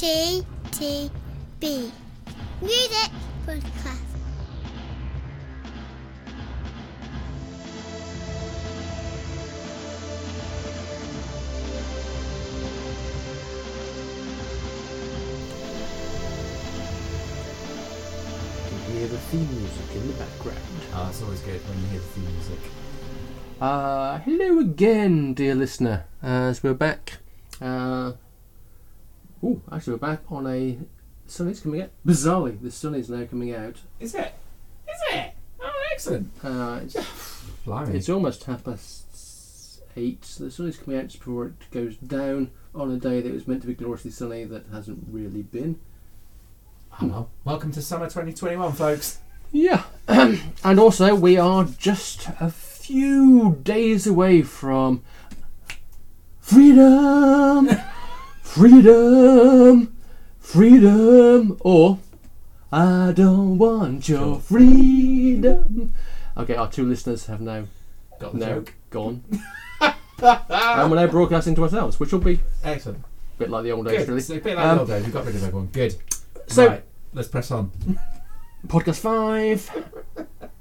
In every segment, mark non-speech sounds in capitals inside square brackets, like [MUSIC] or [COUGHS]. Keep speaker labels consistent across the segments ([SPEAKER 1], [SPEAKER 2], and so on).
[SPEAKER 1] T T B Music Podcast.
[SPEAKER 2] You can hear the theme music in the background.
[SPEAKER 3] Oh, it's always good when you hear the theme music.
[SPEAKER 2] Uh, hello again, dear listener. As we're back. Uh, oh, actually, we're back on a. The sun is coming out. Bizarrely, the sun is now coming out.
[SPEAKER 3] Is it? Is it? Oh, excellent.
[SPEAKER 2] Uh, it's,
[SPEAKER 3] Blimey.
[SPEAKER 2] it's almost half past eight. So the sun is coming out just before it goes down on a day that was meant to be gloriously sunny that hasn't really been.
[SPEAKER 3] Hello. well. Welcome to summer 2021, folks.
[SPEAKER 2] Yeah, [CLEARS THROAT] and also we are just a few days away from freedom, [LAUGHS] freedom, freedom, or I don't want your freedom. Okay, our two listeners have now
[SPEAKER 3] Got
[SPEAKER 2] now
[SPEAKER 3] joke.
[SPEAKER 2] gone, and we're now broadcasting to ourselves, which will be
[SPEAKER 3] Excellent.
[SPEAKER 2] a bit like the old days,
[SPEAKER 3] Good.
[SPEAKER 2] really.
[SPEAKER 3] It's a bit like
[SPEAKER 2] Um,
[SPEAKER 3] the old days. We got rid of everyone. Good.
[SPEAKER 2] So-
[SPEAKER 3] right, let's press on. [LAUGHS]
[SPEAKER 2] Podcast five.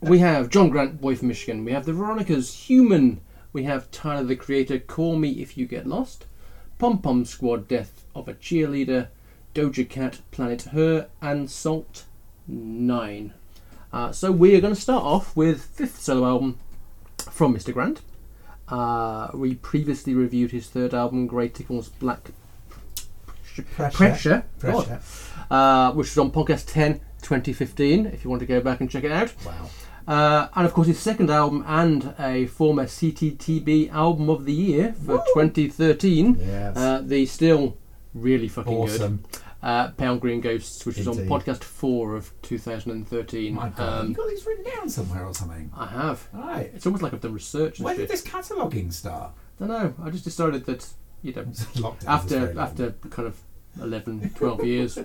[SPEAKER 2] we have John Grant, boy from Michigan. We have the Veronicas, human. We have Tyler the Creator, Call Me If You Get Lost. Pom Pom Squad, Death of a Cheerleader. Doja Cat, Planet Her, and Salt Nine. Uh, so we are going to start off with fifth solo album from Mr. Grant. Uh, we previously reviewed his third album, Grey Tickles Black
[SPEAKER 3] Pressure.
[SPEAKER 2] Pressure, God,
[SPEAKER 3] Pressure.
[SPEAKER 2] uh, which was on podcast 10 2015 if you want to go back and check it out
[SPEAKER 3] Wow.
[SPEAKER 2] Uh, and of course his second album and a former CTTB album of the year for 2013
[SPEAKER 3] Yes.
[SPEAKER 2] uh, the still really fucking
[SPEAKER 3] awesome.
[SPEAKER 2] good uh, Pale Green Ghosts which is on podcast 4 of 2013
[SPEAKER 3] My God.
[SPEAKER 2] um,
[SPEAKER 3] you got these written down somewhere or something.
[SPEAKER 2] I have
[SPEAKER 3] Right.
[SPEAKER 2] it's almost like I've done research and
[SPEAKER 3] When
[SPEAKER 2] shit
[SPEAKER 3] did this cataloguing start?
[SPEAKER 2] I don't know I just decided that you know [LAUGHS] after after kind of 11, 12 years,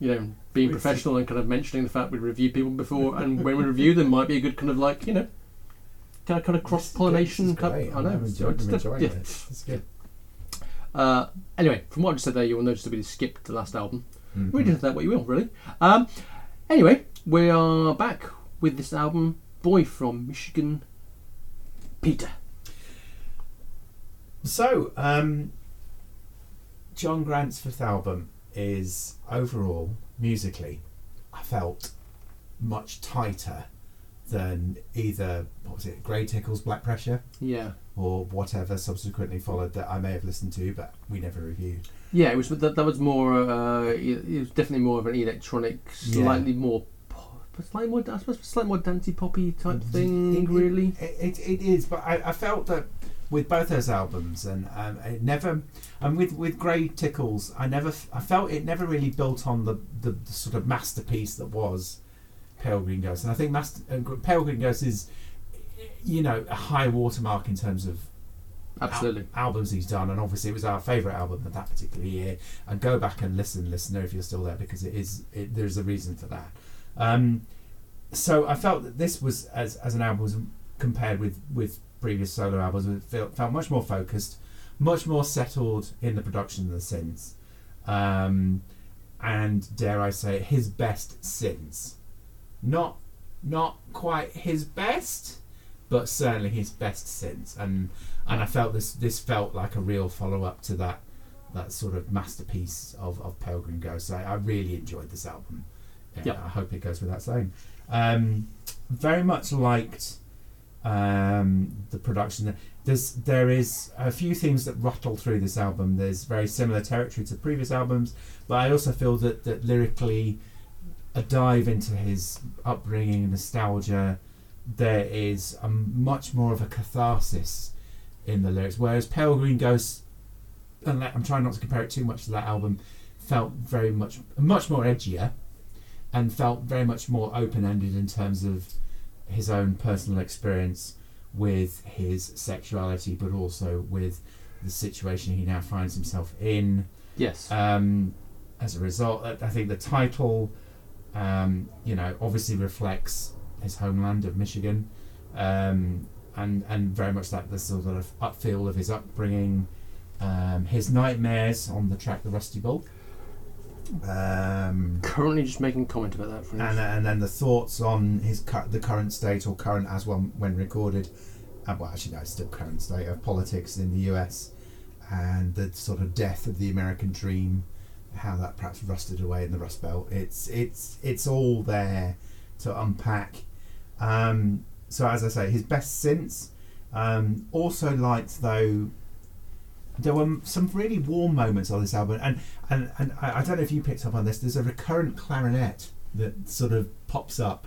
[SPEAKER 2] you know, being professional and kind of mentioning the fact we reviewed people before, and when we review them, might be a good kind of like you know, kind of kind of cross pollination. I know.
[SPEAKER 3] I'm
[SPEAKER 2] it's-
[SPEAKER 3] enjoying, I'm enjoying
[SPEAKER 2] yeah.
[SPEAKER 3] it. It's good.
[SPEAKER 2] Uh, anyway, from what I just said there, you will notice that we skipped the last album.
[SPEAKER 3] Mhm.
[SPEAKER 2] Read into that what you will, really. Um, anyway, we are back with this album, "Boy from Michigan," Peter.
[SPEAKER 3] So, um, John Grant's fifth album is overall musically, I felt much tighter than either what was it, Grey Tickles, Black Pressure,
[SPEAKER 2] Yeah,
[SPEAKER 3] or whatever subsequently followed that I may have listened to, but we never reviewed.
[SPEAKER 2] yeah. It was that, that was more. Uh, it it was definitely more of an electronic,
[SPEAKER 3] Yeah.
[SPEAKER 2] slightly more. pop- Slightly more, I suppose, slightly more dancey poppy type
[SPEAKER 3] It-
[SPEAKER 2] thing,
[SPEAKER 3] it-
[SPEAKER 2] really.
[SPEAKER 3] It, it, it is, but I, I felt that with both those albums, and um, it never, and with with Grey Tickles, I never, I felt it never really built on the, the, the sort of masterpiece that was Pale Green Ghost, and I think Master, uh, Pale Green Ghost is, you know, a high watermark in terms of al-
[SPEAKER 2] Absolutely.
[SPEAKER 3] albums he's done, and obviously it was our favourite album of that particular year. And go back and listen, listener, if you're still there, because it is. It, there's a reason for that. Um, so I felt that this was as as an album was compared with with previous solo albums, it felt, felt much more focused, much more settled in the production than since, um, and dare I say, his best since. Not not quite his best, but certainly his best since. And and I felt this this felt like a real follow up to that that sort of masterpiece of, of Green Ghost. I, I really enjoyed this album. Yeah,
[SPEAKER 2] Yeah.
[SPEAKER 3] I hope it goes without saying. Um, very much liked um, the production. There's there is a few things that rattle through this album. There's very similar territory to previous albums, but I also feel that that lyrically, a dive into his upbringing, and nostalgia, there is a much more of a catharsis in the lyrics. Whereas Pale Green Ghost, and I'm trying not to compare it too much to that album, felt very much much more edgier, and felt very much more open ended in terms of his own personal experience with his sexuality, but also with the situation he now finds himself in.
[SPEAKER 2] Yes.
[SPEAKER 3] Um, as a result, I think the title, um, you know, obviously reflects his homeland of Michigan, um, and and very much that the sort of upfield of his upbringing, um, his nightmares on the track "The Rusty Bull." Um,
[SPEAKER 2] Currently, just making a comment about that. For
[SPEAKER 3] and, and then the thoughts on his cu- the current state or current as one when recorded. Uh, well, actually, no, it's still current state of politics in the U.S. and the sort of death of the American dream, how that perhaps rusted away in the Rust Belt. It's it's it's all there to unpack. Um, so as I say, his best since. Um, also liked though. There were some really warm moments on this album, and and, and I, I don't know if you picked up on this. There's a recurrent clarinet that sort of pops up,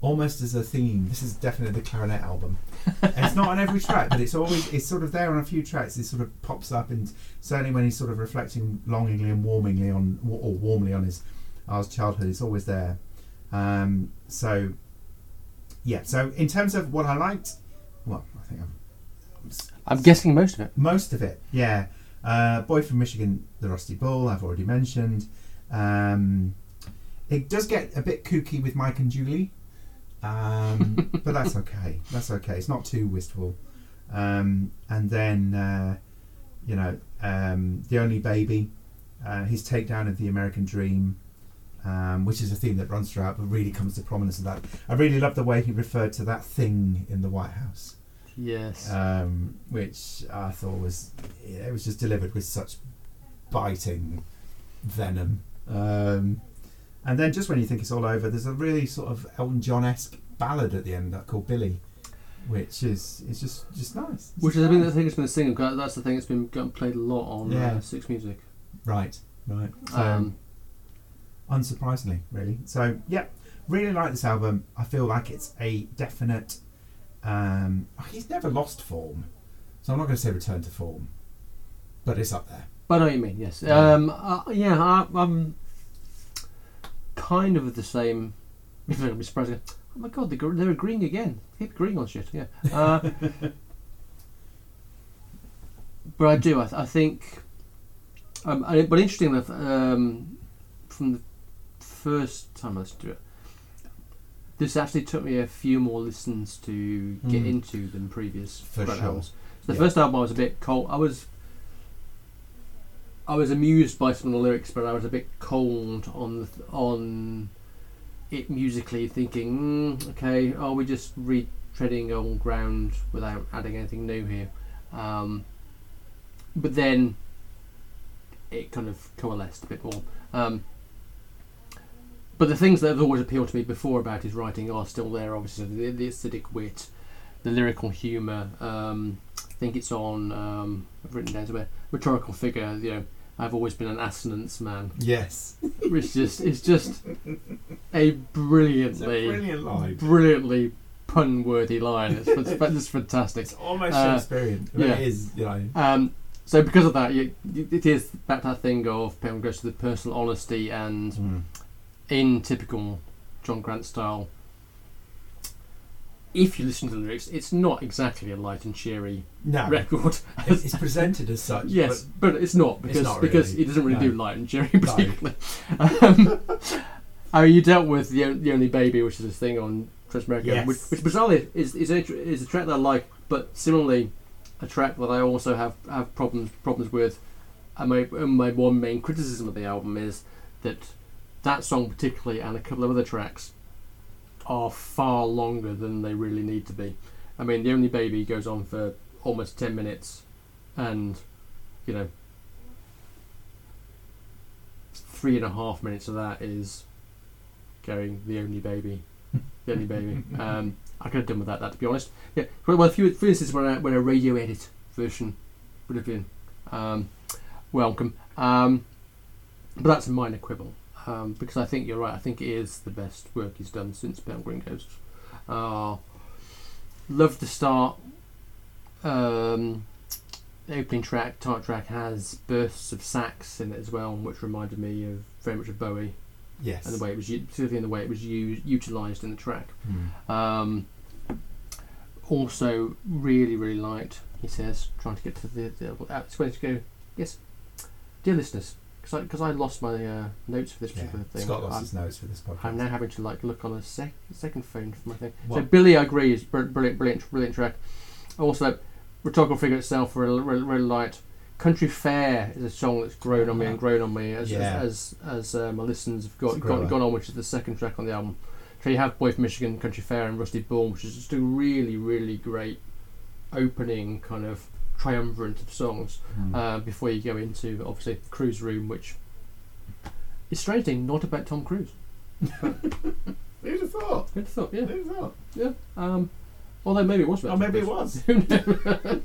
[SPEAKER 3] almost as a theme. This is definitely the clarinet album. [LAUGHS] It's not on every track, but it's always it's sort of there on a few tracks. It sort of pops up, and certainly when he's sort of reflecting longingly and warmingly on or warmly on his our childhood, it's always there. Um, so yeah. So in terms of what I liked, well, I think I'm
[SPEAKER 2] I'm guessing most of it.
[SPEAKER 3] most of it, yeah. Uh, Boy from Michigan, The Rusty Bull, I've already mentioned. Um, it does get a bit kooky with Mike and Julie, um, [LAUGHS] but that's okay. That's okay. It's not too wistful. Um, and then, uh, you know, um, The Only Baby, uh, his takedown of the American Dream, um, which is a theme that runs throughout, but really comes to prominence in that. I really love the way he referred to that thing in the White House
[SPEAKER 2] Yes.
[SPEAKER 3] um, which I thought was it was just delivered with such biting venom. Um, and then just when you think it's all over, there's a really sort of Elton John esque ballad at the end that called Billy, which is is just just nice. It's
[SPEAKER 2] Which
[SPEAKER 3] just
[SPEAKER 2] is I think the thing that's been singing. That's the thing that's been played a lot on
[SPEAKER 3] Yeah.
[SPEAKER 2] uh, Six Music.
[SPEAKER 3] right, right. So,
[SPEAKER 2] Um,
[SPEAKER 3] unsurprisingly, really. So yeah, really like this album. I feel like it's a definite. Um, he's never lost form, so I'm not going to say return to form, but it's up there.
[SPEAKER 2] but I know what you mean. Yes.
[SPEAKER 3] Yeah.
[SPEAKER 2] Um, uh, yeah. I, I'm kind of the same. If I'm be surprised. Oh my god, they're, they're agreeing again. Keep agreeing on shit. Yeah. Uh, [LAUGHS] but I do. I, th- I think. Um, I, but interesting enough, um, from the first time I listened to it, this actually took me a few more listens to get
[SPEAKER 3] Mm.
[SPEAKER 2] into than previous
[SPEAKER 3] For sure.
[SPEAKER 2] albums. So the
[SPEAKER 3] Yeah.
[SPEAKER 2] first album I was a bit cold. I was. I was amused by some of the lyrics, but I was a bit cold on the th- on it musically, thinking, mm, okay, are we just retreading old ground without adding anything new here? Um, but then it kind of coalesced a bit more. Um, but the things that have always appealed to me before about his writing are still there. Obviously, the, the acidic wit, the lyrical humour. Um, I think it's on. Um, I've written down somewhere. Rhetorical figure. You know, I've always been an assonance man.
[SPEAKER 3] Yes,
[SPEAKER 2] Which just it's just a brilliantly,
[SPEAKER 3] brilliant line.
[SPEAKER 2] brilliantly pun-worthy line. It's, [LAUGHS] it's, it's fantastic.
[SPEAKER 3] It's almost
[SPEAKER 2] Uh,
[SPEAKER 3] Shakespearean. I mean,
[SPEAKER 2] yeah.
[SPEAKER 3] It is, you know.
[SPEAKER 2] Um, so because of that, you, it is back to that thing of Penguin goes to the personal honesty and in typical John Grant style. If you listen to the lyrics, it's not exactly a light and cheery
[SPEAKER 3] No,
[SPEAKER 2] record. [LAUGHS]
[SPEAKER 3] it's, it's presented as such. [LAUGHS]
[SPEAKER 2] yes, but, it's not because
[SPEAKER 3] not
[SPEAKER 2] because
[SPEAKER 3] really.
[SPEAKER 2] he doesn't really
[SPEAKER 3] No.
[SPEAKER 2] do light and cheery [LAUGHS] particularly. um, oh, you dealt with the, the only baby, which is a thing on Transamerica,
[SPEAKER 3] Yes.
[SPEAKER 2] which, which bizarrely is is a, is a track that I like, but similarly, a track that I also have have problems problems with. And my and my one main criticism of the album is that that song particularly and a couple of other tracks are far longer than they really need to be. I mean, the only baby goes on for almost ten minutes, and you know, three and a half minutes of that is going the only baby, the only baby. [LAUGHS] Um, I could have done with that, that to be honest. Yeah, well, well, for, for instance, when a, when a radio edit version would have been um, welcome. Um, but that's a minor quibble um, because I think you're right. I think it is the best work he's done since Pale Green Ghost. Uh, love the start. Um, the opening track, title track, has bursts of sax in it as well, which reminded me of very much of Bowie
[SPEAKER 3] Yes.
[SPEAKER 2] and the way it was, particularly in the way it was used, utilised in the track.
[SPEAKER 3] Mm.
[SPEAKER 2] Um, also, really, really liked. He says, trying to get to the, the uh, it's going to go. Yes, dear listeners, because I, 'cause I lost my uh, notes for this
[SPEAKER 3] Yeah.
[SPEAKER 2] particular thing.
[SPEAKER 3] Scott lost
[SPEAKER 2] I'm,
[SPEAKER 3] his notes for this podcast.
[SPEAKER 2] I'm now having to like look on a sec- second phone for my thing. So Billy, I agree, is br- brilliant, brilliant, brilliant track. Also, rhetorical figure itself, really, really, really light. County Fair is a song that's grown on me and grown on me as
[SPEAKER 3] Yeah.
[SPEAKER 2] as as, as uh, my listens have
[SPEAKER 3] It's
[SPEAKER 2] got, gone, on, which is the second track on the album. So you have Boy from Michigan, County Fair, and Rusty Bull, which is just a really really great opening kind of triumvirate of songs
[SPEAKER 3] Mm.
[SPEAKER 2] uh, before you go into obviously Cruise Room, which is strangely not about Tom Cruise. [LAUGHS]
[SPEAKER 3] Who'd have thought?
[SPEAKER 2] Who'd have thought? Yeah,
[SPEAKER 3] Who'd have thought?
[SPEAKER 2] yeah. Um, although maybe it was about.
[SPEAKER 3] Oh,
[SPEAKER 2] Tom
[SPEAKER 3] maybe it
[SPEAKER 2] Cruise.
[SPEAKER 3] was.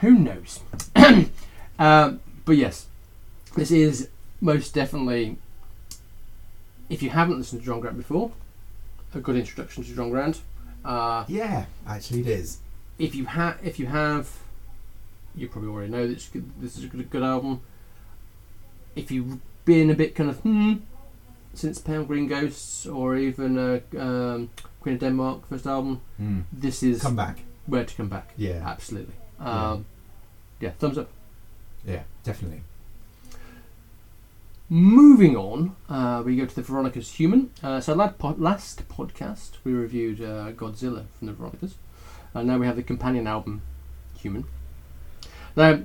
[SPEAKER 2] Who [LAUGHS] knows? um, [COUGHS] but yes, this is most definitely, if you haven't listened to John Grant before, a good introduction to John Grant. Uh,
[SPEAKER 3] Yeah, actually, it is.
[SPEAKER 2] if you have, if you have, you probably already know this. This is a good, good album. If you've been a bit kind of hmm since Pale Green Ghosts or even uh, um, Queen of Denmark first album,
[SPEAKER 3] Mm.
[SPEAKER 2] this is
[SPEAKER 3] Come back.
[SPEAKER 2] where to come back.
[SPEAKER 3] Yeah,
[SPEAKER 2] Absolutely. Um, yeah, thumbs up.
[SPEAKER 3] yeah, definitely.
[SPEAKER 2] Moving on, uh, we go to the Veronica's Human. Uh, so last, pod- last podcast we reviewed uh, Godzilla from the Veronicas, and now we have the companion album Human. Now,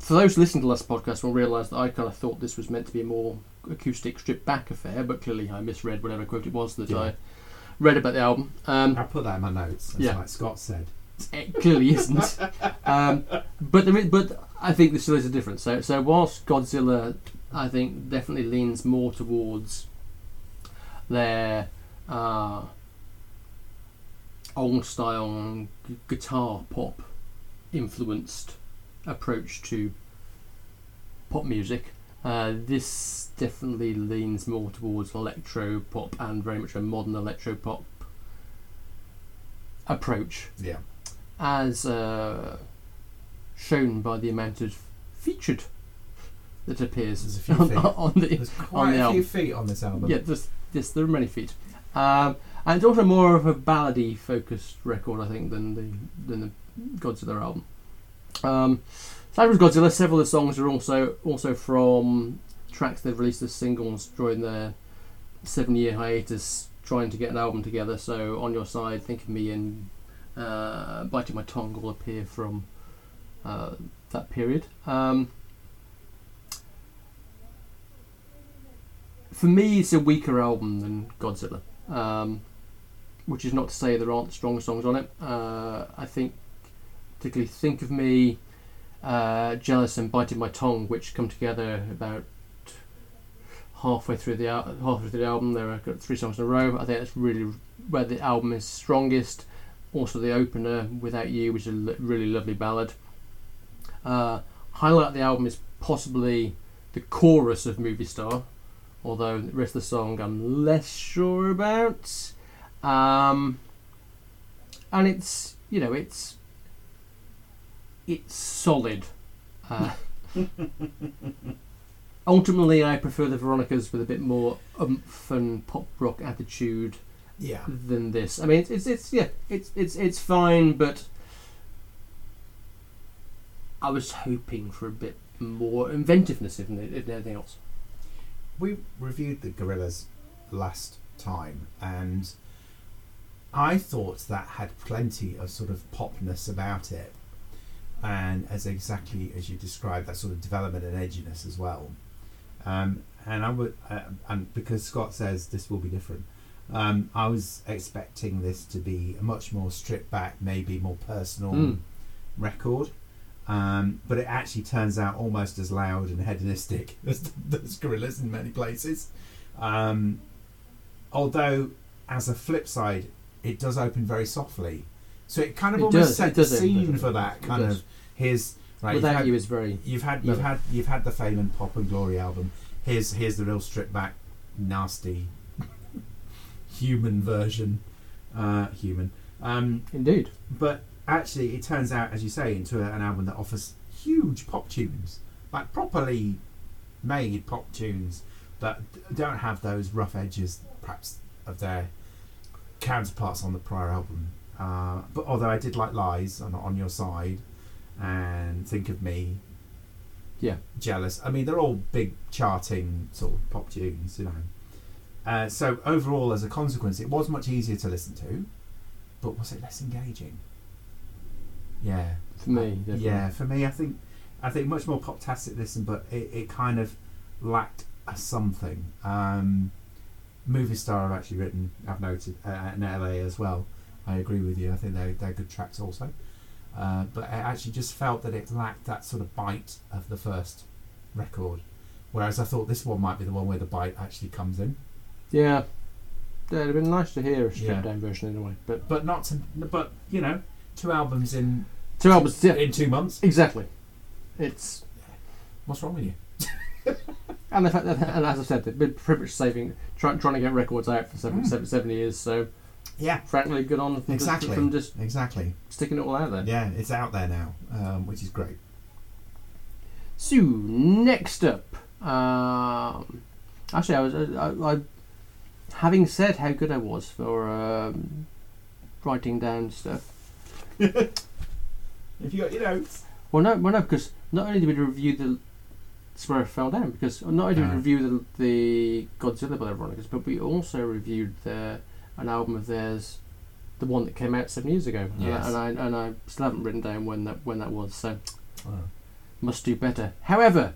[SPEAKER 2] for those listening to last podcast, will realise that I kind of thought this was meant to be a more acoustic, stripped back affair, but clearly I misread whatever quote it was that
[SPEAKER 3] Yeah.
[SPEAKER 2] I read about the album. Um,
[SPEAKER 3] I put that in my notes. That's
[SPEAKER 2] Yeah.
[SPEAKER 3] like Scott said.
[SPEAKER 2] it clearly isn't. [LAUGHS] Um, but there is, but I think there still is a difference. So so whilst Godzilla, I think definitely leans more towards their uh, old style g- guitar pop influenced approach to pop music. Uh, this definitely leans more towards electro pop and very much a modern electro pop approach
[SPEAKER 3] Yeah.
[SPEAKER 2] as uh, shown by the amount of featured that appears
[SPEAKER 3] There's a few
[SPEAKER 2] on,
[SPEAKER 3] feet.
[SPEAKER 2] on the
[SPEAKER 3] There's
[SPEAKER 2] on
[SPEAKER 3] quite
[SPEAKER 2] the
[SPEAKER 3] a few
[SPEAKER 2] album.
[SPEAKER 3] feet on this album.
[SPEAKER 2] Yeah, there's, there's there are many feet, um, and it's also more of a ballady focused record, I think, than the than the Godzilla album. Um, that was Godzilla. Several of the songs are also also from tracks they've released as singles during their seven year hiatus, trying to get an album together. So on your side, think of me and uh, biting my tongue will appear from uh, that period. Um, for me, it's a weaker album than Godzilla, um, which is not to say there aren't strong songs on it. Uh, I think, particularly "Think of Me," uh, "Jealous," and "Biting My Tongue," which come together about halfway through the al- halfway through the album. There are three songs in a row. I think that's really where the album is strongest. Also, the opener "Without You," which is a really lovely ballad. Uh, highlight of the album is possibly the chorus of "Movie Star." Although the rest of the song I'm less sure about. Um, and it's you know it's it's solid. Uh, [LAUGHS] ultimately, I prefer the Veronicas with a bit more umph and pop rock attitude
[SPEAKER 3] Yeah.
[SPEAKER 2] than this. I mean, it's it's, it's yeah, it's it's it's fine, but I was hoping for a bit more inventiveness, if, if anything else.
[SPEAKER 3] We reviewed the Gorillas last time, and I thought that had plenty of sort of popness about it, and as exactly as you described, that sort of development and edginess as well. Um, and I would, uh, and because Scott says this will be different, um, I was expecting this to be a much more stripped back, maybe more personal
[SPEAKER 2] Mm.
[SPEAKER 3] record. Um, but it actually turns out almost as loud and hedonistic [LAUGHS] as those gorillas in many places. Um, although, as a flip side, it does open very softly, so it kind of
[SPEAKER 2] It
[SPEAKER 3] almost
[SPEAKER 2] does,
[SPEAKER 3] set the scene for that kind of here's right.
[SPEAKER 2] Without
[SPEAKER 3] had-
[SPEAKER 2] you is very
[SPEAKER 3] You've had you've had you've had the fame and pop and glory album. Here's here's the real stripped back, nasty, [LAUGHS] human version, uh, human. Um,
[SPEAKER 2] indeed.
[SPEAKER 3] but actually, it turns out, as you say, into a, an album that offers huge pop tunes, like properly made pop tunes that don't have those rough edges, perhaps, of their counterparts on the prior album. Uh, but although I did like Lies on, on Your Side and Think of Me,
[SPEAKER 2] Yeah.
[SPEAKER 3] Jealous. I mean, they're all big charting sort of pop tunes, you know. Uh, so overall, as a consequence, it was much easier to listen to, but was it less engaging? Yeah,
[SPEAKER 2] for me. definitely.
[SPEAKER 3] yeah. For me, I think I think much more pop-tastic this, one, but it, it kind of lacked a something. Um, Movie Star I've actually written, I've noted, uh, in LA as well. I agree with you. I think they're, they're good tracks also. Uh, but I actually just felt that it lacked that sort of bite of the first record. Whereas I thought this one might be the one where the bite actually comes in.
[SPEAKER 2] Yeah. Yeah, it'd have been nice to hear a stripped
[SPEAKER 3] Yeah.
[SPEAKER 2] down version anyway. But
[SPEAKER 3] But not to, but you know, two albums in
[SPEAKER 2] two albums, yeah,
[SPEAKER 3] in two months.
[SPEAKER 2] exactly. It's
[SPEAKER 3] What's wrong with you? [LAUGHS]
[SPEAKER 2] and the fact that, and as I said, they've been pretty much saving, try, trying to get records out for seven,
[SPEAKER 3] Mm.
[SPEAKER 2] seven, seven years. So
[SPEAKER 3] Yeah,
[SPEAKER 2] frankly, good on from,
[SPEAKER 3] Exactly.
[SPEAKER 2] just, from just
[SPEAKER 3] exactly.
[SPEAKER 2] sticking it all out there.
[SPEAKER 3] Yeah, it's out there now, um, which is great.
[SPEAKER 2] So next up, um, actually, I was I, I, having said how good I was for um, writing down stuff. [LAUGHS]
[SPEAKER 3] If you got your notes,
[SPEAKER 2] Well, no, well, no, because not only did we review the that's where I fell down because not only did we
[SPEAKER 3] Ah.
[SPEAKER 2] review the, the Godzilla by the Veronicas, but we also reviewed the an album of theirs, the one that came out seven years ago,
[SPEAKER 3] Yes.
[SPEAKER 2] and, I, and I and I still haven't written down when that when that was. So must do better. However,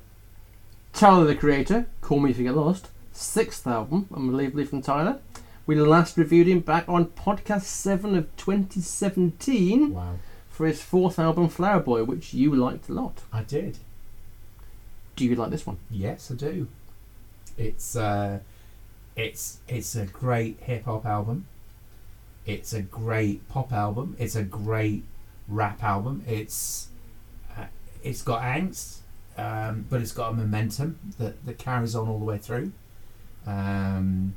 [SPEAKER 2] Tyler the Creator, Call Me If You Get Lost, sixth album, unbelievably from Tyler. We last reviewed him back on podcast seven of 2017
[SPEAKER 3] wow,
[SPEAKER 2] for his fourth album, Flower Boy, which you liked a lot.
[SPEAKER 3] I did.
[SPEAKER 2] Do you like this one?
[SPEAKER 3] Yes, I do. It's uh, it's it's a great hip hop album. It's a great pop album. It's a great rap album. It's uh, it's got angst, um, but it's got a momentum that, that carries on all the way through. Um,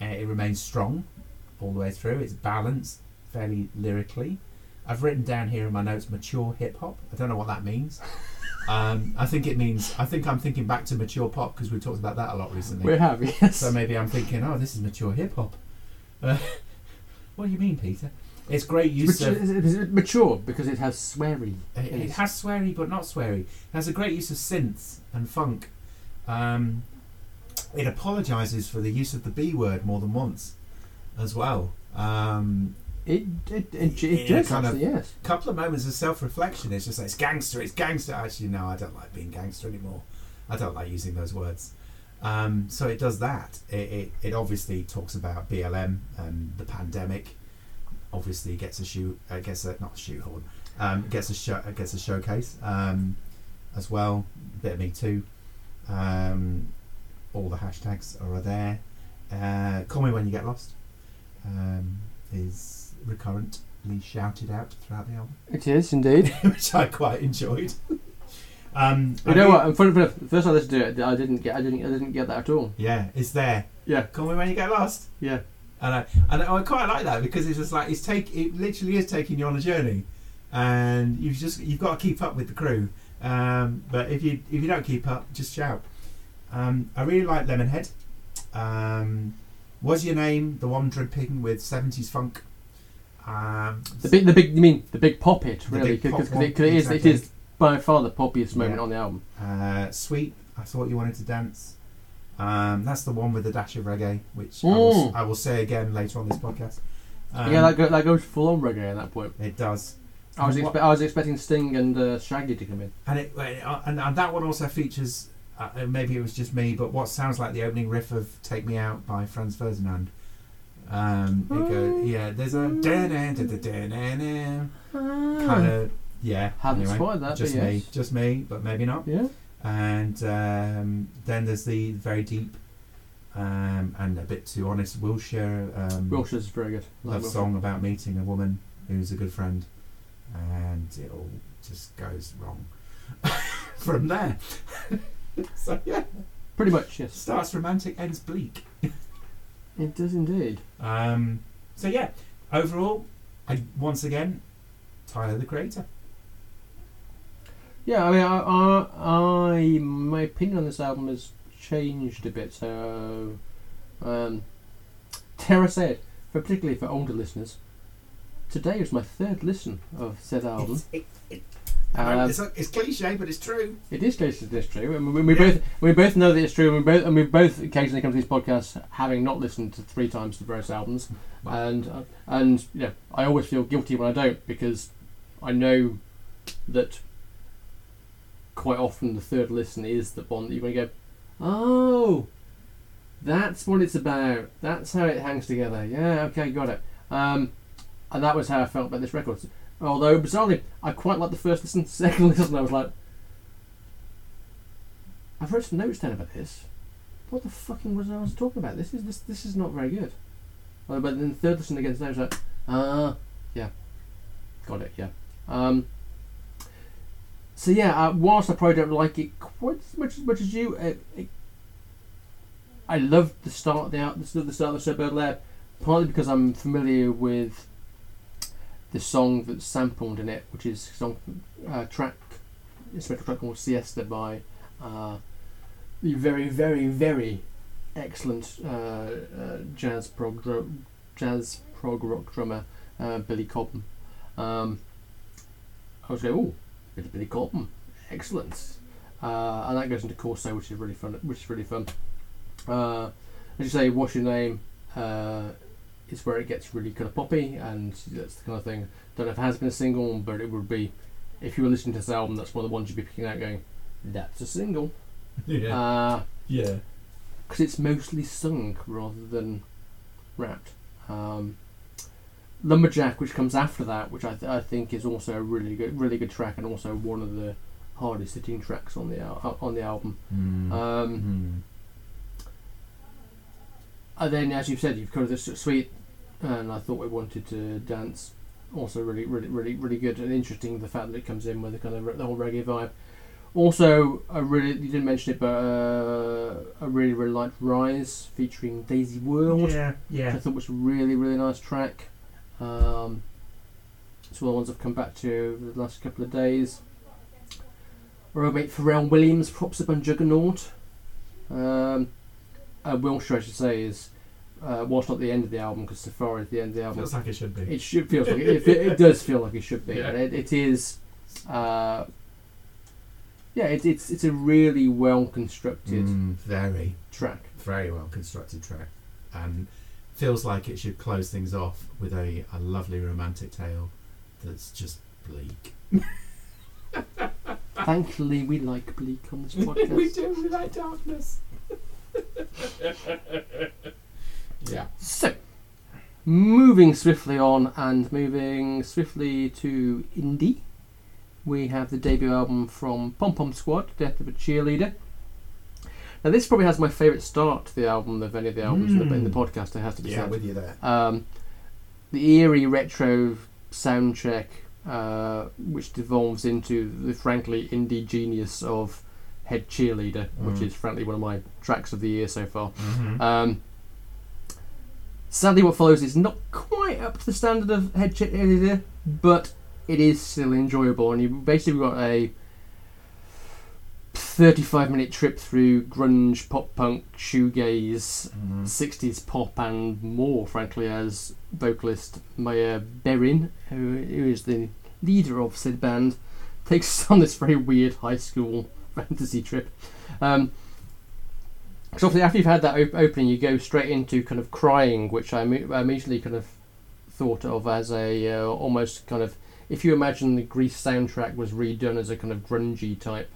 [SPEAKER 3] and it remains strong all the way through. It's balanced fairly lyrically. I've written down here in my notes mature hip hop. I don't know what that means. [LAUGHS] Um, I think it means. I think I'm thinking back to mature pop because we talked about that a lot recently.
[SPEAKER 2] We have, [LAUGHS] yes.
[SPEAKER 3] So maybe I'm thinking, oh, this is mature hip hop. Uh, [LAUGHS] what do you mean, Peter? It's great use
[SPEAKER 2] Mature,
[SPEAKER 3] of.
[SPEAKER 2] is it mature because it has sweary.
[SPEAKER 3] It, it has sweary, but not sweary. It has a great use of synths and funk. Um, it apologises for the use of the B word more than once, as well. Um,
[SPEAKER 2] It it it, it, does
[SPEAKER 3] kind of-
[SPEAKER 2] yes.
[SPEAKER 3] couple of moments of self-reflection. It's just like it's gangster, it's gangster. Actually, no, I don't like being gangster anymore. I don't like using those words. Um, so it does that. It, it, it obviously talks about BLM and the pandemic. Obviously, gets a shoe, uh, gets a not a shoehorn, um, gets a show, gets a showcase um, as well. Bit of Me Too. Um, all the hashtags are there. Uh, Call me when you get lost. Um, is recurrently shouted out throughout the album,
[SPEAKER 2] It is indeed. [LAUGHS]
[SPEAKER 3] which I quite enjoyed. um,
[SPEAKER 2] You
[SPEAKER 3] I
[SPEAKER 2] know
[SPEAKER 3] mean-
[SPEAKER 2] what? For the first time I listened to it, I didn't get I didn't I didn't get that at all.
[SPEAKER 3] Yeah, it's there.
[SPEAKER 2] Yeah,
[SPEAKER 3] Call me when you get lost.
[SPEAKER 2] yeah.
[SPEAKER 3] And I, and I quite like that because it's just like it's take it literally is taking you on a journey, and you've just you've got to keep up with the crew. Um, but if you if you don't keep up, just shout. Um, I really like Lemonhead. Um, was your name the one dripping with seventies funk? Um,
[SPEAKER 2] The big the big you mean the big pop hit really because it, 'cause it is
[SPEAKER 3] exactly.
[SPEAKER 2] it is by far the poppiest moment
[SPEAKER 3] Yeah.
[SPEAKER 2] on the album.
[SPEAKER 3] Uh, Sweet, I thought you wanted to dance. Um, that's the one with the dash of reggae, which I, will,
[SPEAKER 2] Mm.
[SPEAKER 3] I will say again later on this podcast. Um,
[SPEAKER 2] yeah, that, go, that goes full on reggae at that point.
[SPEAKER 3] it does,
[SPEAKER 2] I was expe- I was expecting Sting and uh, Shaggy to come in.
[SPEAKER 3] and it uh, and, and that one also features. Uh, maybe it was just me, but what sounds like the opening riff of "Take Me Out" by Franz Ferdinand. Um, it go, yeah. There's a kind of yeah.
[SPEAKER 2] Haven't
[SPEAKER 3] anyway,
[SPEAKER 2] spotted that,
[SPEAKER 3] just me,
[SPEAKER 2] yes.
[SPEAKER 3] just me, but maybe not.
[SPEAKER 2] Yeah.
[SPEAKER 3] and um, then there's the very deep um, and a bit too honest Wilshire um,
[SPEAKER 2] Wilshire's very good. Like
[SPEAKER 3] love
[SPEAKER 2] Wilshire.
[SPEAKER 3] song about meeting a woman who's a good friend, and it all just goes wrong from there. So yeah,
[SPEAKER 2] Pretty much, yes.
[SPEAKER 3] starts romantic, ends bleak.
[SPEAKER 2] It does indeed.
[SPEAKER 3] Um, so yeah, overall, I once again Tyler the Creator.
[SPEAKER 2] Yeah, I mean, I, I, I my opinion on this album has changed a bit. So, um, dare I say it, for particularly for older listeners, today was my third listen of said album.
[SPEAKER 3] It's, it, it,
[SPEAKER 2] Um,
[SPEAKER 3] it's, it's cliche, but it's true.
[SPEAKER 2] It is to this true, and we, we
[SPEAKER 3] Yeah.
[SPEAKER 2] both we both know that it's true, and we both and we both occasionally come to these podcasts having not listened to three times the various albums,
[SPEAKER 3] Wow.
[SPEAKER 2] and uh, and you know I always feel guilty when I don't because I know that quite often the third listen is the one that you're going to go, oh, that's what it's about. That's how it hangs together. Yeah, okay, got it. Um, and that was how I felt about this record. Although bizarrely, I quite liked the first listen. Second [LAUGHS] listen, I was like, I've wrote some notes down about this. What the fucking was I was talking about? This is this this is not very good. Uh, but then the third listen again, I was like, ah, yeah, got it, yeah. Um, so yeah, uh, whilst I probably don't like it quite as much as much as you, it, it, I love the start the out the start of the Sir Baudelaire, partly because I'm familiar with the song that's sampled in it, which is a song uh, track, instrumental track called Siesta by uh, the very very very excellent uh, uh, jazz prog dru- jazz prog rock drummer uh, Billy Cobham. Um, I was going, oh, Billy Cobham, excellent, uh, and that goes into Corso, which is really fun. Which is really fun. As you say, what's your name? Is where it gets really kind of poppy, and that's the kind of thing. Don't know if it has been a single, but it would be. If you were listening to this album, that's one of the ones you'd be picking out, going, "That's a single." [LAUGHS]
[SPEAKER 3] Yeah.
[SPEAKER 2] Uh,
[SPEAKER 3] yeah.
[SPEAKER 2] because it's mostly sung rather than rapped. Um, Lumberjack, which comes after that, which I, th- I think is also a really good, really good track, and also one of the hardest hitting tracks on the al- on the album.
[SPEAKER 3] Mm.
[SPEAKER 2] Um,
[SPEAKER 3] Mm.
[SPEAKER 2] And then, as you've said, you've covered this sweet, and I thought we wanted to dance. Also, really, really, really, really good and interesting. The fact that it comes in with the kind of the whole reggae vibe. Also, I really you didn't mention it, but uh, I really, really liked Rise featuring Daisy World.
[SPEAKER 3] Yeah.
[SPEAKER 2] which
[SPEAKER 3] Yeah.
[SPEAKER 2] I thought was a really, really nice track. Um, it's one of the ones I've come back to over the last couple of days. Our old mate Pharrell Williams props up on Juggernaut. Um, uh, Wilshire, I should say, is uh, whilst not the end of the album because Safari is the end of the album.
[SPEAKER 3] Feels like it should be.
[SPEAKER 2] It should feels like it, it, it does feel like it should be,
[SPEAKER 3] Yeah.
[SPEAKER 2] and it, it is. Uh, yeah, it, it's it's a really well constructed
[SPEAKER 3] Mm, very,
[SPEAKER 2] track.
[SPEAKER 3] very well constructed track, and feels like it should close things off with a, a lovely romantic tale that's just bleak. [LAUGHS]
[SPEAKER 2] Thankfully, we like bleak on this [LAUGHS] podcast.
[SPEAKER 3] We do. We like darkness. Yeah.
[SPEAKER 2] So, moving swiftly on and moving swiftly to indie, we have the debut album from Pom Pom Squad, Death of a Cheerleader. Now, this probably has my favourite start to the album of any of the albums in, the, in the
[SPEAKER 3] Mm.
[SPEAKER 2] podcast, it has to be
[SPEAKER 3] Yeah,
[SPEAKER 2] said.
[SPEAKER 3] with you there.
[SPEAKER 2] Um, the eerie retro soundtrack, uh, which devolves into the frankly indie genius of Head Cheerleader, which
[SPEAKER 3] Mm.
[SPEAKER 2] is frankly one of my tracks of the year so far.
[SPEAKER 3] Mm-hmm.
[SPEAKER 2] Um, sadly, what follows is not quite up to the standard of Head Cheerleader, but it is still enjoyable. And you basically got a 35 minute trip through grunge, pop punk, shoegaze,
[SPEAKER 3] Mm-hmm.
[SPEAKER 2] 60s pop, and more, frankly, as vocalist Maya Berrin, who, who is the leader of said band, takes us on this very weird high school [LAUGHS] fantasy trip. Um, so obviously, after you've had that op- opening, you go straight into kind of crying, which I, imme- I immediately kind of thought of as a uh, almost kind of if you imagine the Grease soundtrack was redone as a kind of grungy type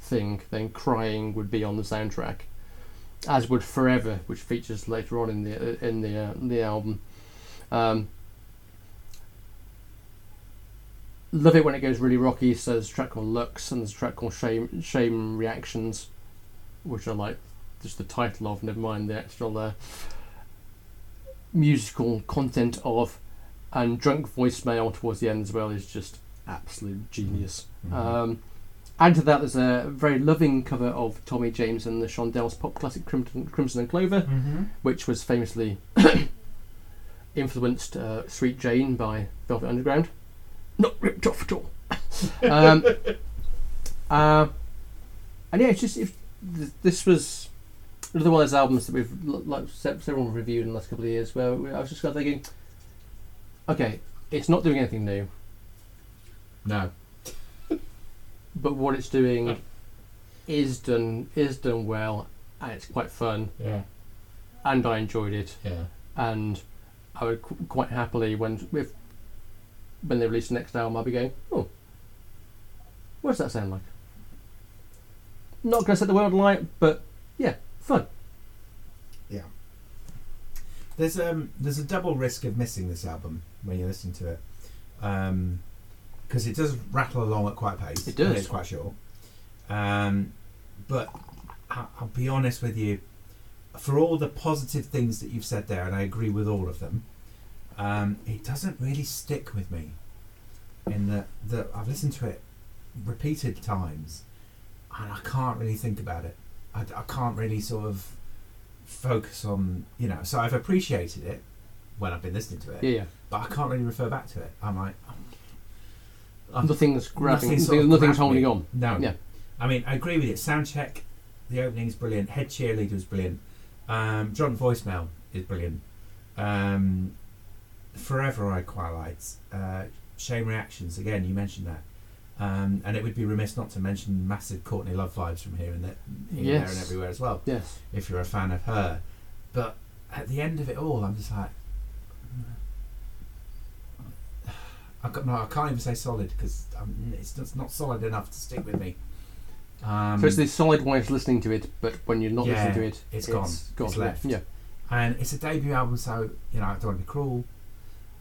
[SPEAKER 2] thing, then crying would be on the soundtrack, as would Forever, which features later on in the in the uh, the album. Um, love it when it goes really rocky. So there's a track called Lux and there's a track called Shame Shame Reactions, which I like just the title of. Never mind the actual uh, musical content of. And drunk voicemail towards the end as well is just absolute genius.
[SPEAKER 3] Mhm.
[SPEAKER 2] Um, add to that, there's a very loving cover of Tommy James and the Shondells pop classic Crimson, Crimson and Clover,
[SPEAKER 3] Mm-hmm.
[SPEAKER 2] which was famously [COUGHS] influenced uh, Sweet Jane by Velvet Underground. Not ripped off at all. um, uh, and yeah, it's just if this was another one of those albums that we've like se- several reviewed in the last couple of years, where I was just kind of thinking, okay, it's not doing anything new,
[SPEAKER 3] No.
[SPEAKER 2] but what it's doing is done is done well, and it's quite fun,
[SPEAKER 3] Yeah.
[SPEAKER 2] and I enjoyed it.
[SPEAKER 3] Yeah.
[SPEAKER 2] and I would qu- quite happily when if when they release the next album, I'll be going, oh, what does that sound like? Not going to set the world alight, but yeah, fun.
[SPEAKER 3] Yeah. There's um there's a double risk of missing this album when you listen to it, because it does rattle along at quite a pace.
[SPEAKER 2] It does.
[SPEAKER 3] It's quite short. Um, but I- I'll be honest with you, for all the positive things that you've said there, and I agree with all of them, um, it doesn't really stick with me. In that that I've listened to it repeated times, and I can't really think about it. I, I can't really sort of focus on you know. So I've appreciated it when I've been listening to it,
[SPEAKER 2] Yeah, yeah.
[SPEAKER 3] but I can't really refer back to it. I'm like, I'm,
[SPEAKER 2] Nothing's grabbing,
[SPEAKER 3] nothing sort of
[SPEAKER 2] nothing's holding on.
[SPEAKER 3] No,
[SPEAKER 2] Yeah.
[SPEAKER 3] I mean, I agree with it. Soundcheck, the opening's brilliant. Head cheerleader is brilliant. Um, John voicemail is brilliant. Um, Forever I quite. Uh, Shame reactions again. You mentioned that. Um, and it would be remiss not to mention massive Courtney Love vibes from here and there, here, there, and everywhere as well.
[SPEAKER 2] Yes.
[SPEAKER 3] If you're a fan of her, but at the end of it all, I'm just like, [SIGHS] I got no. I can't even say solid because it's just not solid enough to stick with me. Um,
[SPEAKER 2] so it's the solid way of listening to it, but when you're not
[SPEAKER 3] Yeah,
[SPEAKER 2] listening to it,
[SPEAKER 3] it's gone. It's left.
[SPEAKER 2] Yeah.
[SPEAKER 3] and it's a debut album, so you know I don't want to be cruel,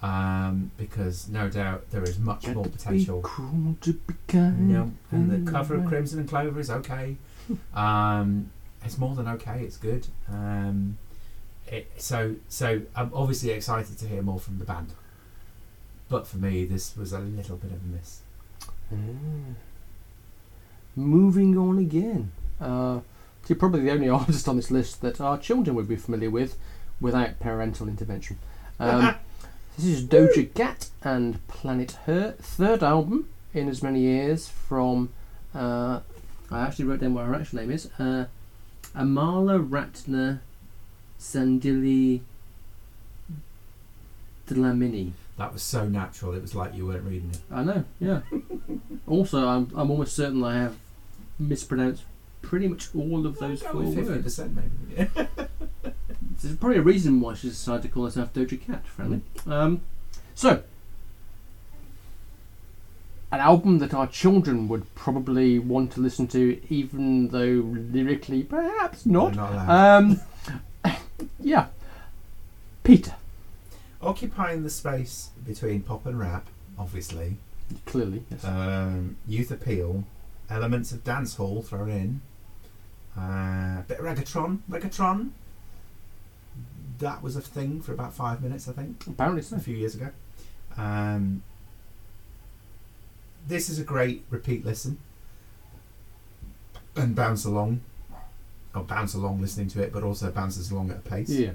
[SPEAKER 3] um, because no doubt there is much more potential.
[SPEAKER 2] cruel to be kind.
[SPEAKER 3] No, and the cover of Crimson and Clover is okay. [LAUGHS] Um, it's more than okay. It's good. Um, it, so so I'm obviously excited to hear more from the band. But for me, this was a little bit of a miss.
[SPEAKER 2] Mm. Moving on again. Uh, you're probably the only [LAUGHS] artist on this list that our children would be familiar with without parental intervention. Um, [LAUGHS] this is Doja Cat and Planet Her, third album in as many years from. Uh, I actually wrote down what her actual name is. Uh, Amala Ratna Sandili Dlamini.
[SPEAKER 3] That was so natural. It was like you weren't reading it.
[SPEAKER 2] I know, yeah. [LAUGHS] also, I'm, I'm almost certain I have mispronounced pretty much all of those four
[SPEAKER 3] with
[SPEAKER 2] words.
[SPEAKER 3] 50% maybe. [LAUGHS]
[SPEAKER 2] There's probably a reason why she decided to call herself Doja Cat, friendly. Um, so, an album that our children would probably want to listen to, even though lyrically perhaps not.
[SPEAKER 3] Not.
[SPEAKER 2] Um, [LAUGHS] yeah. Peter,
[SPEAKER 3] Occupying the space between pop and rap, obviously.
[SPEAKER 2] clearly. Yes.
[SPEAKER 3] Um, youth appeal, elements of dance hall thrown in. Uh, bit of reggaeton. Reggaeton. That was a thing for about five minutes, I think,
[SPEAKER 2] Apparently so.
[SPEAKER 3] a few years ago. Um, this is a great repeat listen. And bounce along. Or bounce along listening to it, but also bounces along at a pace.
[SPEAKER 2] Yeah.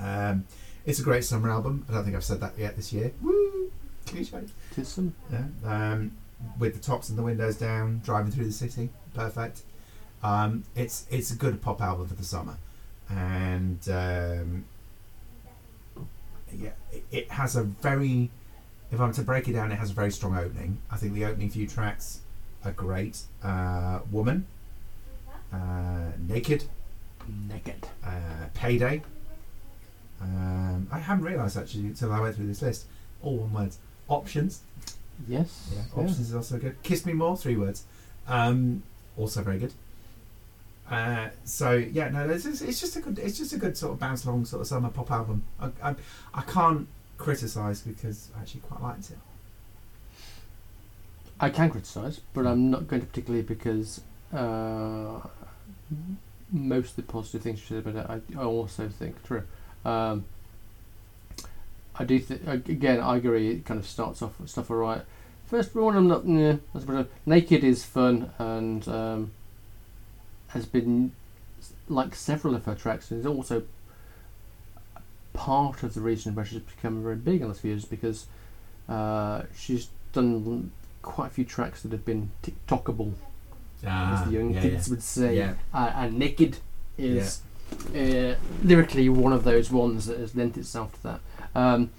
[SPEAKER 3] Um, it's a great summer album. I don't think I've said that yet this year. Woo! Cliche.
[SPEAKER 2] Tis some.
[SPEAKER 3] Yeah. Um, with the tops and the windows down, driving through the city, perfect. Um, it's it's a good pop album for the summer, and um, yeah, it, it has a very. If I'm to break it down, it has a very strong opening. I think the opening few tracks are great. Uh, Woman, uh, Naked,
[SPEAKER 2] Naked.
[SPEAKER 3] uh, Payday. Um, I hadn't realised actually until I went through this list. All one word. Options.
[SPEAKER 2] Yes.
[SPEAKER 3] Yeah,
[SPEAKER 2] yeah.
[SPEAKER 3] options is also good. Kiss me more, three words. Um, also very good. Uh, so yeah, no, it's just, it's just a good, it's just a good sort of bounce along sort of summer pop album. I, I, I can't criticise because I actually quite liked it.
[SPEAKER 2] I can criticise, but I'm not going to particularly because uh, most of the positive things you said about it, I, I also think true. Um, I do think again, I agree. It kind of starts off with stuff alright. First one, I'm not. Yeah, that's Naked is fun and um, has been like several of her tracks, and is also part of the reason why she's become very big in the last few years because uh, she's done quite a few tracks that have been TikTokable, as the young
[SPEAKER 3] Ah, yeah,
[SPEAKER 2] kids would say.
[SPEAKER 3] Yeah.
[SPEAKER 2] Uh, and Naked is uh, lyrically one of those ones that has lent itself to that. Um,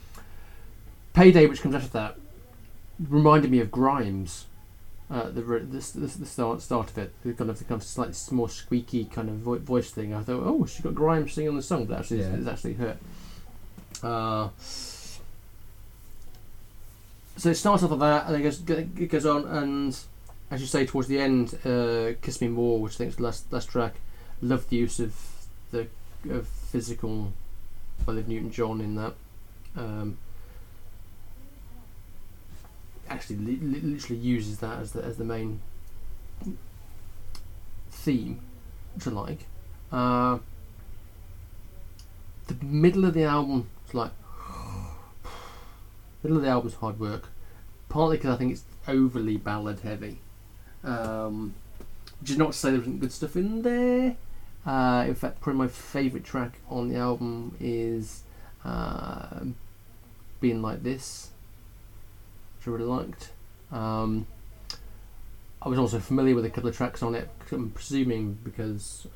[SPEAKER 2] Payday, which comes after that, reminded me of Grimes. Uh, the, the, the, start, start of it, the kind of the kind of slightly more squeaky kind of vo- voice thing. I thought, oh, she got Grimes singing on the song, but actually,
[SPEAKER 3] Yeah.
[SPEAKER 2] it's, it's actually her. Uh, so it starts off like that, and then it goes, it goes on, and as you say, towards the end, uh, "Kiss Me More," which I think is the last last track, love the use of the of physical Olivia Newton-John in that. Um, actually, li- li- literally uses that as the as the main theme, which I like. Uh, the middle of the album is like middle of the album's hard work, partly because I think it's overly ballad heavy. Um, which is not to say there isn't good stuff in there. Uh, in fact, probably my favourite track on the album is uh, "Been Like This," I really liked. Um, I was also familiar with a couple of tracks on it. I'm presuming because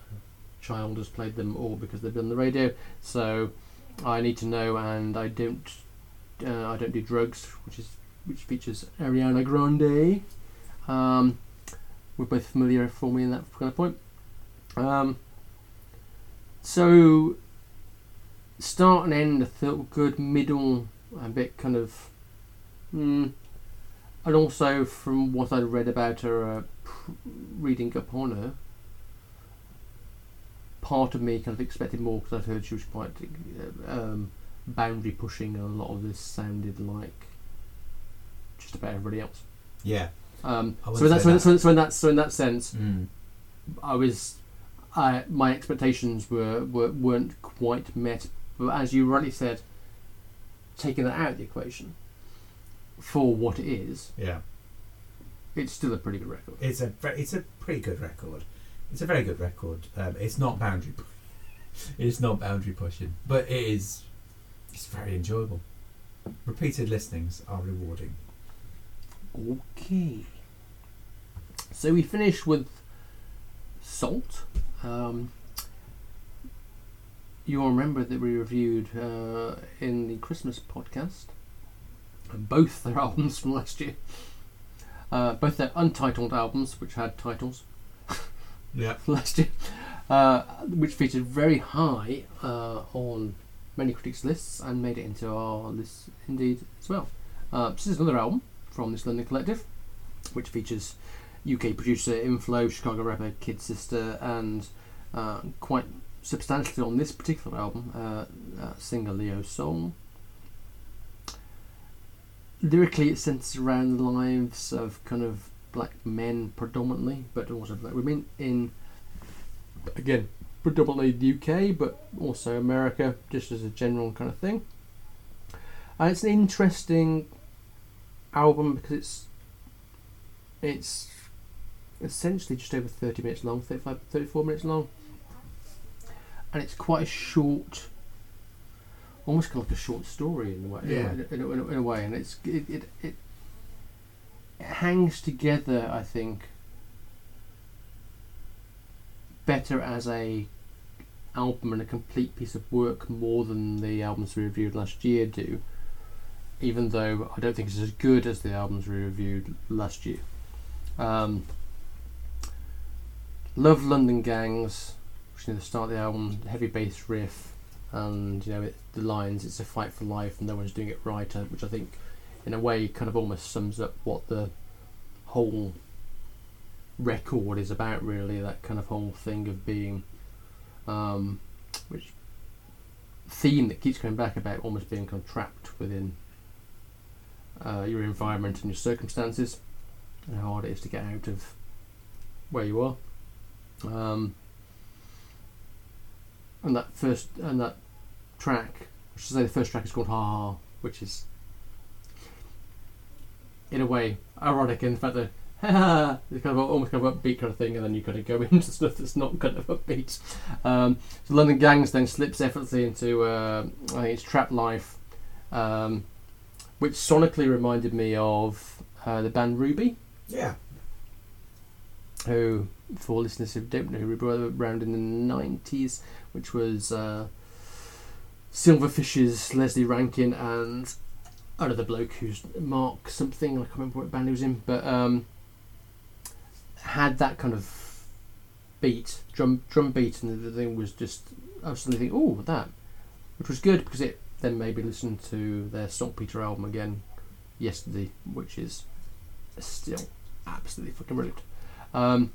[SPEAKER 2] Child has played them or because they've been on the radio. So I need to know, and I don't. Uh, I don't do drugs, which is which features Ariana Grande. Um, we're both familiar for me in that kind of point. Um, so start and end, I felt good. Middle, a bit kind of. Mm, and also from what I'd read about her, uh, pr- reading up on her, part of me kind of expected more because I'd heard she was quite uh, um, boundary pushing, and a lot of this sounded like just about everybody else.
[SPEAKER 3] Yeah.
[SPEAKER 2] Um,
[SPEAKER 3] I
[SPEAKER 2] so, in that, so,
[SPEAKER 3] that.
[SPEAKER 2] so, so in that so in that sense,
[SPEAKER 3] Mm.
[SPEAKER 2] I was, I my expectations were, were weren't quite met. But as you rightly said, taking that out of the equation, for what it is,
[SPEAKER 3] Yeah.
[SPEAKER 2] it's still a pretty good record.
[SPEAKER 3] It's a ve- it's a pretty good record. It's a very good record. Um, it's not boundary. pu- [LAUGHS] It's not boundary pushing, but it is. It's very enjoyable. Repeated listenings are rewarding.
[SPEAKER 2] Okay. So we finish with Sault. Um, you'll remember that we reviewed uh, in the Christmas podcast both their [LAUGHS] albums from last year. Uh, both their untitled albums, which had titles [LAUGHS]
[SPEAKER 3] Yeah.
[SPEAKER 2] last year, uh, which featured very high uh, on many critics' lists and made it into our list indeed as well. Uh, this is another album from this London collective, which features UK producer Inflo, Chicago rapper Kid Sister, and uh, quite substantially on this particular album, uh, singer Cleo Sol. Lyrically, it centers around the lives of kind of black men predominantly, but also black women in, again, predominantly the UK, but also America, just as a general kind of thing. And it's an interesting album because it's it's essentially just over 30 minutes long 35 34 minutes long and it's quite a short almost kind of like a short story in a way
[SPEAKER 3] Yeah.
[SPEAKER 2] in, a, in, a, in, a, in a way and it's it, it, it it hangs together I think better as a album and a complete piece of work more than the albums we reviewed last year do even though I don't think it's as good as the albums we reviewed last year. Um, love London Gangs, which is the start of the album, heavy bass riff, and you know it, the lines. It's a fight for life, and no one's doing it right, uh, which I think, in a way, kind of almost sums up what the whole record is about. Really, that kind of whole thing of being, um, which theme that keeps coming back about almost being kind of trapped within uh, your environment and your circumstances, and how hard it is to get out of where you are. Um, and that first and that track, I should say the first track is called Ha Ha, which is in a way ironic in the fact that [LAUGHS] ha ha, it's kind of almost kind of upbeat kind of thing, and then you kind of go [LAUGHS] into stuff that's not kind of upbeat. Um, so London Gangs then slips effortlessly into uh, I think it's Trap Life. Um, which sonically reminded me of uh, the band Ruby,
[SPEAKER 3] Yeah.
[SPEAKER 2] who, for listeners who don't know, Ruby were around in the 90s, which was uh, Silverfish's Lesley Rankine and another bloke who's Mark something, I can't remember what band he was in, but um, had that kind of beat, drum drum beat, and the thing was just, I was suddenly thinking, oh, that, which was good because it then made me listen to their Saltpeter album again yesterday, which is still absolutely fucking brilliant. Um,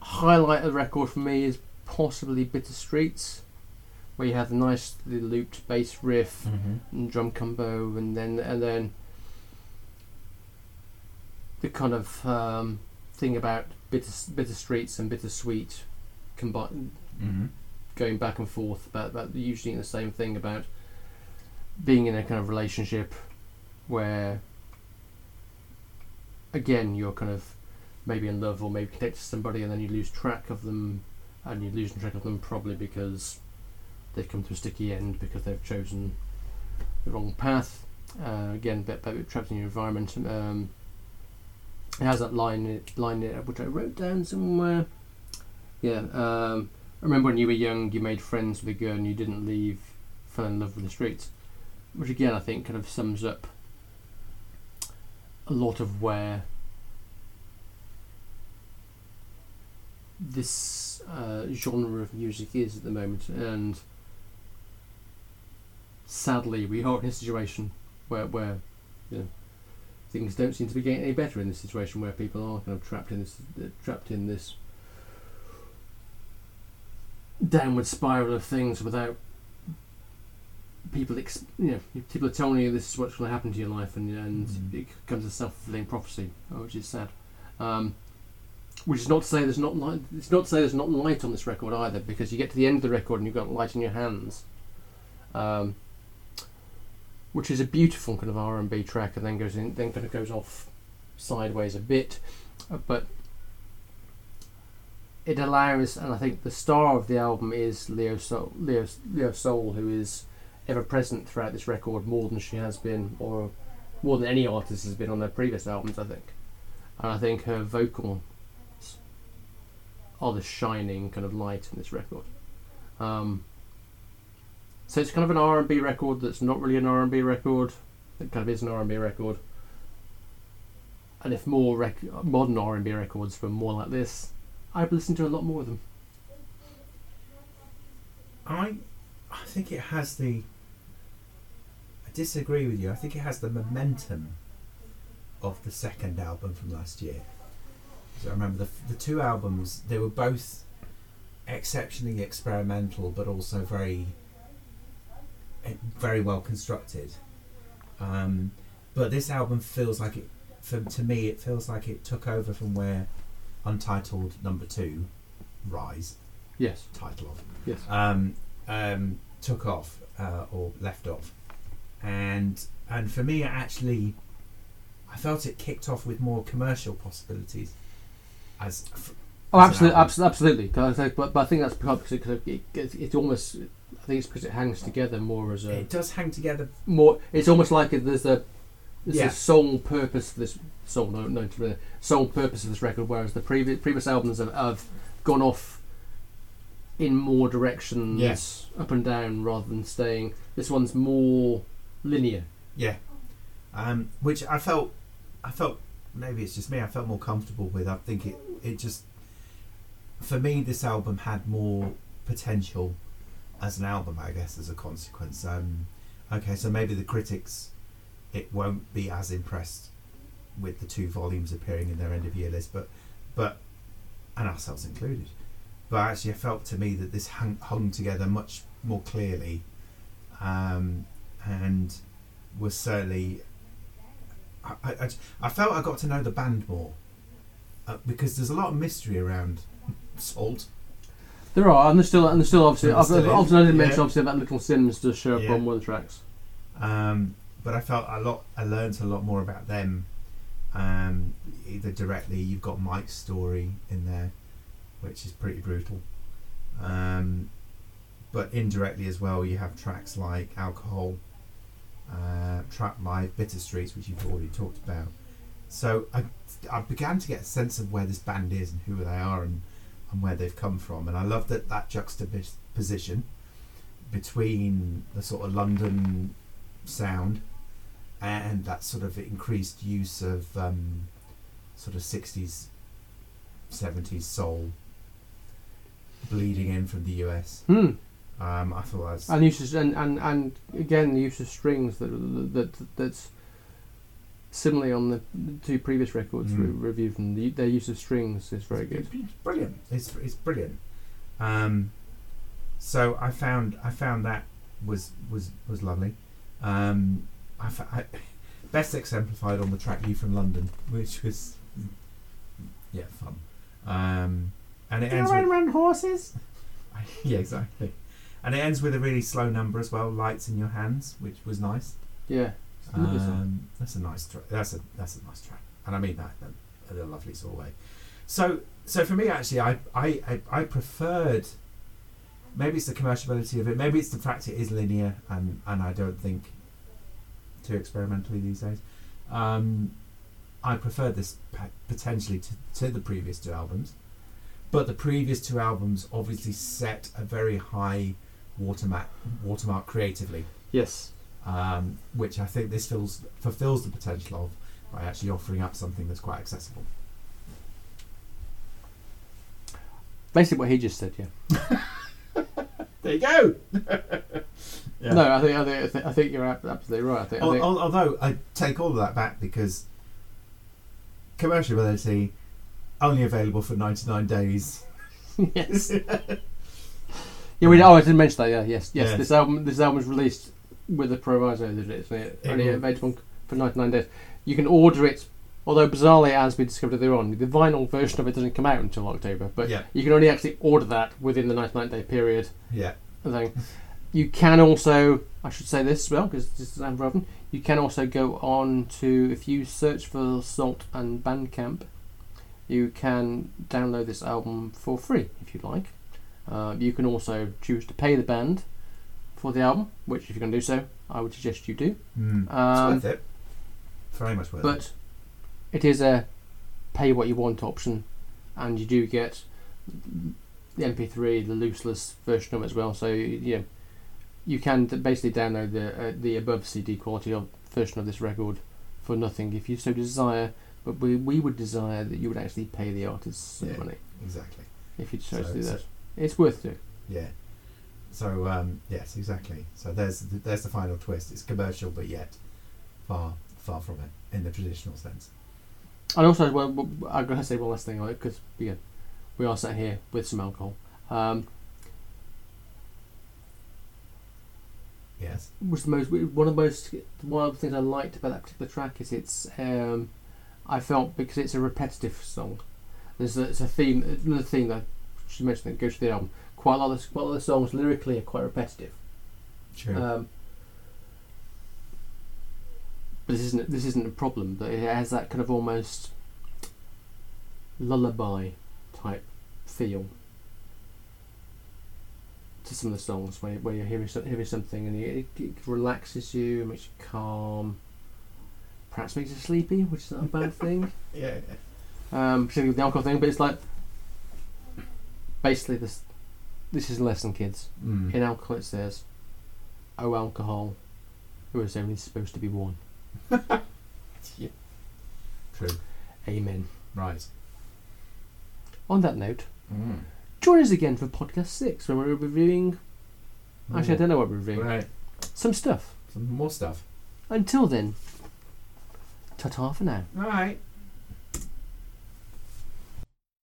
[SPEAKER 2] highlight of the record for me is possibly Bitter Streets, where you have the nicely looped bass riff
[SPEAKER 3] Mm-hmm.
[SPEAKER 2] and drum combo, and then and then the kind of um, thing about bitter bitter streets and bittersweet combine
[SPEAKER 3] Mm-hmm.
[SPEAKER 2] going back and forth about, about usually the same thing about being in a kind of relationship where again you're kind of maybe in love or maybe connected to somebody and then you lose track of them and you're losing track of them probably because they've come to a sticky end because they've chosen the wrong path uh, again bit, bit trapped in your environment um, it has that line line which I wrote down somewhere yeah um, I remember when you were young, you made friends with a girl and you didn't leave, fell in love with the streets. Which again, I think kind of sums up a lot of where this uh, genre of music is at the moment. And sadly, we are in a situation where, where you know, things don't seem to be getting any better in this situation where people are kind of trapped in this, uh, trapped in this downward spiral of things without people ex- you know people are telling you this is what's going to happen to your life and and
[SPEAKER 3] Mm.
[SPEAKER 2] it comes a self-fulfilling prophecy which is sad um, which is not to say there's not light it's not to say there's not light on this record either because you get to the end of the record and you've got light in your hands um, which is a beautiful kind of R&B track and then goes in then kind of goes off sideways a bit uh, but it allows, and I think the star of the album is Cleo Sol, Leo, Cleo Sol, who is ever present throughout this record more than she has been, or more than any artist has been on their previous albums, I think. And I think her vocals are the shining kind of light in this record. Um, so it's kind of an R and B record that's not really an R and B record. It kind of is an R and B record. And if more rec- modern R and B records were more like this, I'd listen to a lot more of them.
[SPEAKER 3] I, I think it has the. I disagree with you. I think it has the momentum of the second album from last year. So I remember the the two albums. They were both exceptionally experimental, but also very, very well constructed. Um, but this album feels like it. For to me, it feels like it took over from where Untitled Number Two, Rise,
[SPEAKER 2] Yes,
[SPEAKER 3] title of
[SPEAKER 2] yes.
[SPEAKER 3] um, um, took off uh, or left off, and and for me, actually, I felt it kicked off with more commercial possibilities. As f-
[SPEAKER 2] Oh,
[SPEAKER 3] as
[SPEAKER 2] absolutely, absolutely, absolutely. 'Cause I think, but, but I think that's because it, it, it, it almost. I think it's because it hangs together more as a
[SPEAKER 3] it does hang together.
[SPEAKER 2] more. It's almost like it, there's a there's
[SPEAKER 3] Yeah.
[SPEAKER 2] a sole purpose for this sole no no to the sole purpose of this record, whereas the previous previous albums have, have gone off in more directions
[SPEAKER 3] Yes.
[SPEAKER 2] up and down rather than staying. This one's more linear.
[SPEAKER 3] Yeah, um, which I felt, I felt maybe it's just me. I felt more comfortable with. I think it it just for me this album had more potential as an album. I guess as a consequence. Um, okay, so maybe the critics it won't be as impressed with the two volumes appearing in their end of year list, but but and ourselves included. But actually, felt to me that this hung, hung together much more clearly, um, and was certainly. I, I, I- I felt I got to know the band more uh, because there's a lot of mystery around Sault.
[SPEAKER 2] There are, and there's still, and there's still obviously. I've,
[SPEAKER 3] still
[SPEAKER 2] I've, obviously, I didn't
[SPEAKER 3] yeah.
[SPEAKER 2] mention obviously that Little Simz does show up
[SPEAKER 3] Yeah.
[SPEAKER 2] on one of the tracks.
[SPEAKER 3] Um, but I felt a lot. I learned a lot more about them. Um, either directly, you've got Mike's story in there, which is pretty brutal. Um, but indirectly as well, you have tracks like Alcohol, uh, Trap Life, Bitter Streets, which you've already talked about. So I, I began to get a sense of where this band is and who they are and, and where they've come from. And I love that that juxtaposition between the sort of London sound and that sort of increased use of um, sort of 60s 70s soul bleeding in from the US
[SPEAKER 2] Hmm.
[SPEAKER 3] Um, I thought that's
[SPEAKER 2] And use and, and and again the use of strings that that, that that's similarly on the two previous records
[SPEAKER 3] Mm.
[SPEAKER 2] we reviewed them. The, their use of strings is very good.
[SPEAKER 3] It's brilliant. It's it's brilliant. Um, so I found I found that was was was lovely. Um, I, I [LAUGHS] best exemplified on the track "You from London," which was yeah fun. Um, and it ends with
[SPEAKER 2] around horses. [LAUGHS]
[SPEAKER 3] yeah exactly, and it ends with a really slow number as well, "Lights in Your Hands," which was nice.
[SPEAKER 2] Yeah. It's a lovely song.
[SPEAKER 3] Um, that's a nice track. That's a that's a nice track, and I mean that in a, lovely sort of way. So so for me, actually, I I I, I preferred. Maybe it's the commerciality of it. Maybe it's the fact it is linear, and and I don't think too experimentally these days. Um, I prefer this potentially to, to the previous two albums, but the previous two albums obviously set a very high watermark watermark creatively
[SPEAKER 2] Yes.
[SPEAKER 3] Um, which I think this fills, fulfills the potential of by actually offering up something that's quite accessible.
[SPEAKER 2] Basically, what he just said. Yeah. [LAUGHS]
[SPEAKER 3] There you go. [LAUGHS] Yeah.
[SPEAKER 2] No, I think I think I think, I think you're absolutely right. I think. I think
[SPEAKER 3] although I take all of that back because commerciality only available for 99 days. [LAUGHS]
[SPEAKER 2] yes. Yeah, we. Oh, I didn't mention that. Yeah, yes, yes.
[SPEAKER 3] Yes.
[SPEAKER 2] This album, this album was released with a proviso that it's only,
[SPEAKER 3] It
[SPEAKER 2] only available for ninety nine days. You can order it, although bizarrely, as we discovered earlier on, the vinyl version of it doesn't come out until October. But
[SPEAKER 3] Yeah.
[SPEAKER 2] you can only actually order that within the ninety nine day period.
[SPEAKER 3] Yeah.
[SPEAKER 2] I think. You can also, I should say this as well, because this is Amber Oven. You can also go on to, if you search for Sault and Bandcamp, you can download this album for free if you like. Uh, you can also choose to pay the band for the album, which if you're going to do so, I would suggest you do.
[SPEAKER 3] Mm.
[SPEAKER 2] Um,
[SPEAKER 3] it's worth it. Very much worth it.
[SPEAKER 2] But it is a pay what you want option, and you do get the MP3, the looseless version of it as well. So you know, you can basically download the uh, the above CD quality of version of this record for nothing if you so desire. But we, we would desire that you would actually pay the artists some
[SPEAKER 3] Yeah.
[SPEAKER 2] money
[SPEAKER 3] Exactly.
[SPEAKER 2] if you chose
[SPEAKER 3] So
[SPEAKER 2] to do that. It's worth it.
[SPEAKER 3] Yeah. So um, yes, exactly. So there's the, there's the final twist. It's commercial, but yet far far from it in the traditional sense.
[SPEAKER 2] And also, well, I'm going to say one last thing on it because yeah, we are sat here with some alcohol. Um,
[SPEAKER 3] Yes.
[SPEAKER 2] was the most one of the most one of the things I liked about that particular track is it's um, I felt because it's a repetitive song. There's a, it's a theme another theme that should mention that goes through the album. Quite a lot of the, quite a lot of the songs lyrically are quite repetitive.
[SPEAKER 3] True.
[SPEAKER 2] Um, but this isn't this isn't a problem. But it has that kind of almost lullaby type feel to some of the songs where, where you're hearing, hearing something and it, it relaxes you, makes you calm, perhaps makes you sleepy, which is not a bad [LAUGHS] thing.
[SPEAKER 3] yeah.
[SPEAKER 2] Um, particularly with the alcohol thing, but it's like basically this. This is a lesson, kids.
[SPEAKER 3] Mm.
[SPEAKER 2] In alcohol, it says, "Oh, alcohol, there was only supposed to be one." [LAUGHS]
[SPEAKER 3] True.
[SPEAKER 2] Amen.
[SPEAKER 3] Right.
[SPEAKER 2] On that note,
[SPEAKER 3] Mm.
[SPEAKER 2] join us again for podcast six when we're reviewing. Actually, I don't know what we're reviewing.
[SPEAKER 3] Right.
[SPEAKER 2] Some stuff.
[SPEAKER 3] Some more stuff.
[SPEAKER 2] Until then, ta-ta for now.
[SPEAKER 3] All right.